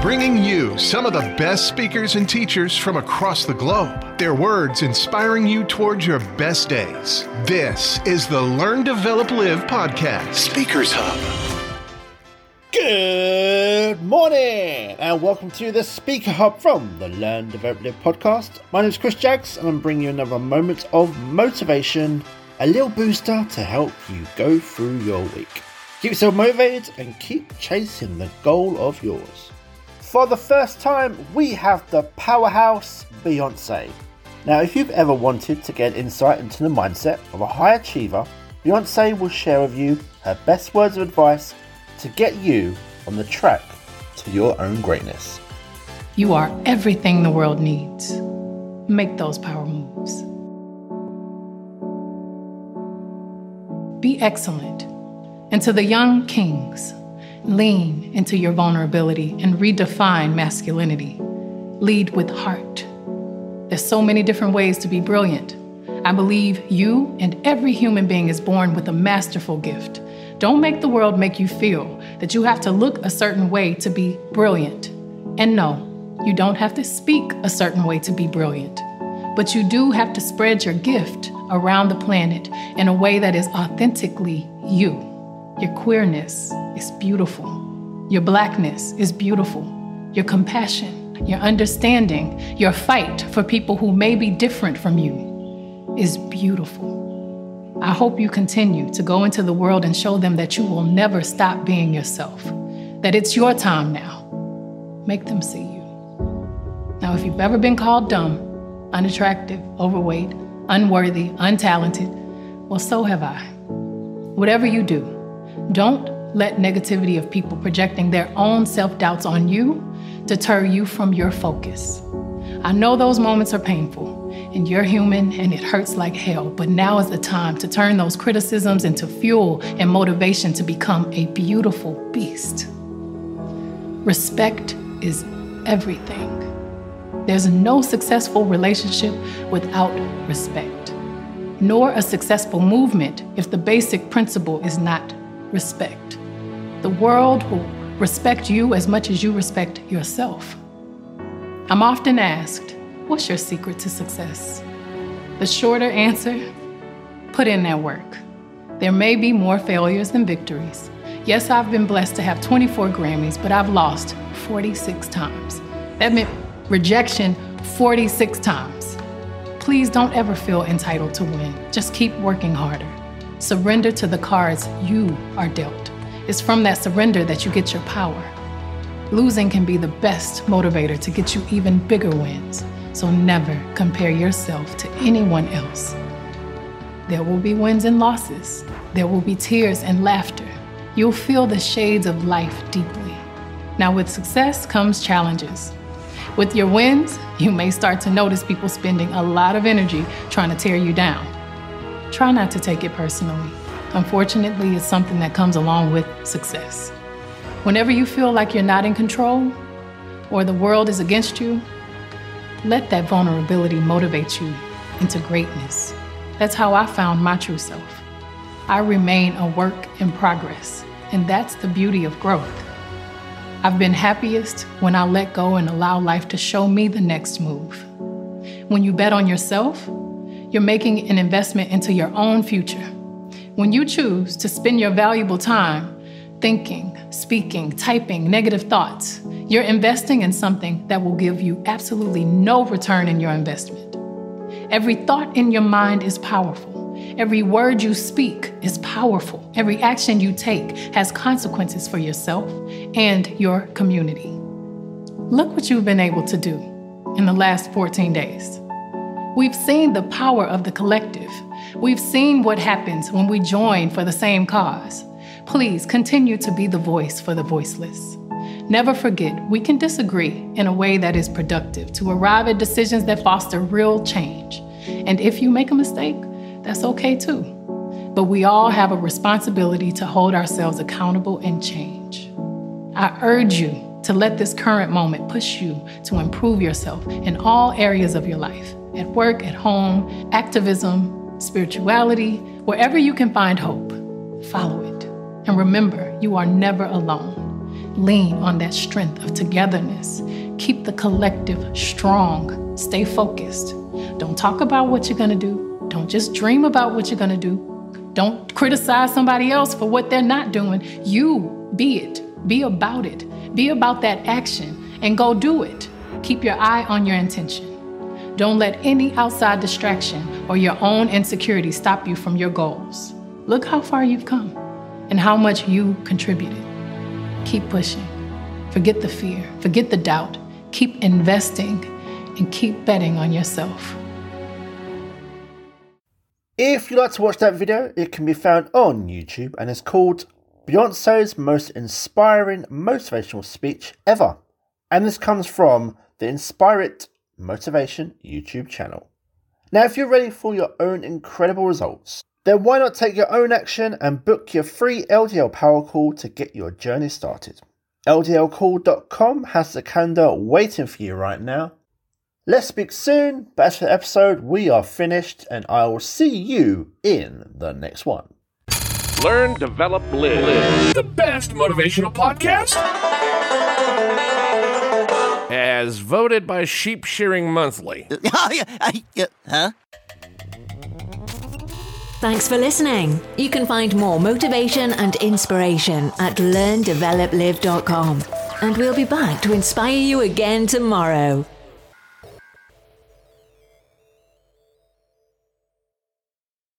bringing you some of the best speakers and teachers from across the globe. Their words inspiring you towards your best days. This is the Learn, Develop, Live podcast, Speakers Hub. Good morning, and welcome to the Speaker Hub from the Learn, Develop, Live podcast. My name is Chris Jaggs, and I'm bringing you another moment of motivation, a little booster to help you go through your week. Keep yourself motivated and keep chasing the goal of yours. For the first time, we have the powerhouse Beyonce. Now, if you've ever wanted to get insight into the mindset of a high achiever, Beyonce will share with you her best words of advice to get you on the track to your own greatness. You are everything the world needs. Make those power moves. Be excellent. And to the young kings, Lean into your vulnerability and redefine masculinity. Lead with heart. There's so many different ways to be brilliant. I believe you and every human being is born with a masterful gift. Don't make the world make you feel that you have to look a certain way to be brilliant. And no, you don't have to speak a certain way to be brilliant. But you do have to spread your gift around the planet in a way that is authentically you. Your queerness is beautiful. Your blackness is beautiful. Your compassion, your understanding, your fight for people who may be different from you is beautiful. I hope you continue to go into the world and show them that you will never stop being yourself, that it's your time now. Make them see you. Now, if you've ever been called dumb, unattractive, overweight, unworthy, untalented, well, so have I. Whatever you do, don't let negativity of people projecting their own self doubts on you deter you from your focus. I know those moments are painful, and you're human and it hurts like hell, but now is the time to turn those criticisms into fuel and motivation to become a beautiful beast. Respect is everything. There's no successful relationship without respect, nor a successful movement if the basic principle is not respect. The world will respect you as much as you respect yourself. I'm often asked, What's your secret to success? The shorter answer put in that work. There may be more failures than victories. Yes, I've been blessed to have 24 Grammys, but I've lost 46 times. That meant rejection 46 times. Please don't ever feel entitled to win. Just keep working harder. Surrender to the cards you are dealt. It's from that surrender that you get your power. Losing can be the best motivator to get you even bigger wins. So never compare yourself to anyone else. There will be wins and losses. There will be tears and laughter. You'll feel the shades of life deeply. Now, with success comes challenges. With your wins, you may start to notice people spending a lot of energy trying to tear you down. Try not to take it personally. Unfortunately, it's something that comes along with success. Whenever you feel like you're not in control or the world is against you, let that vulnerability motivate you into greatness. That's how I found my true self. I remain a work in progress, and that's the beauty of growth. I've been happiest when I let go and allow life to show me the next move. When you bet on yourself, you're making an investment into your own future. When you choose to spend your valuable time thinking, speaking, typing negative thoughts, you're investing in something that will give you absolutely no return in your investment. Every thought in your mind is powerful. Every word you speak is powerful. Every action you take has consequences for yourself and your community. Look what you've been able to do in the last 14 days. We've seen the power of the collective. We've seen what happens when we join for the same cause. Please continue to be the voice for the voiceless. Never forget, we can disagree in a way that is productive to arrive at decisions that foster real change. And if you make a mistake, that's okay too. But we all have a responsibility to hold ourselves accountable and change. I urge you to let this current moment push you to improve yourself in all areas of your life at work, at home, activism, spirituality, wherever you can find hope, follow it. And remember, you are never alone. lean on that strength of togetherness. Keep the collective strong. Stay focused. Don't talk about what you're going to do. Don't just dream about what you're going to do. Don't criticize somebody else for what they're not doing. You be it. Be about it. Be about that action and go do it. Keep your eye on your intention. Don't let any outside distraction or your own insecurity stop you from your goals. Look how far you've come and how much you contributed. Keep pushing. Forget the fear, forget the doubt. Keep investing and keep betting on yourself. If you'd like to watch that video, it can be found on YouTube and it's called Beyonce's Most Inspiring Motivational Speech Ever. And this comes from the Inspirit Motivation YouTube channel. Now, if you're ready for your own incredible results, then why not take your own action and book your free LDL power call to get your journey started? LDLcall.com has the calendar waiting for you right now. Let's speak soon, but as for the episode, we are finished, and I will see you in the next one. Learn, develop, live. The best motivational podcast? As voted by Sheep Shearing Monthly. Oh, yeah, yeah, huh? Thanks for listening. You can find more motivation and inspiration at learndeveloplive.com. And we'll be back to inspire you again tomorrow.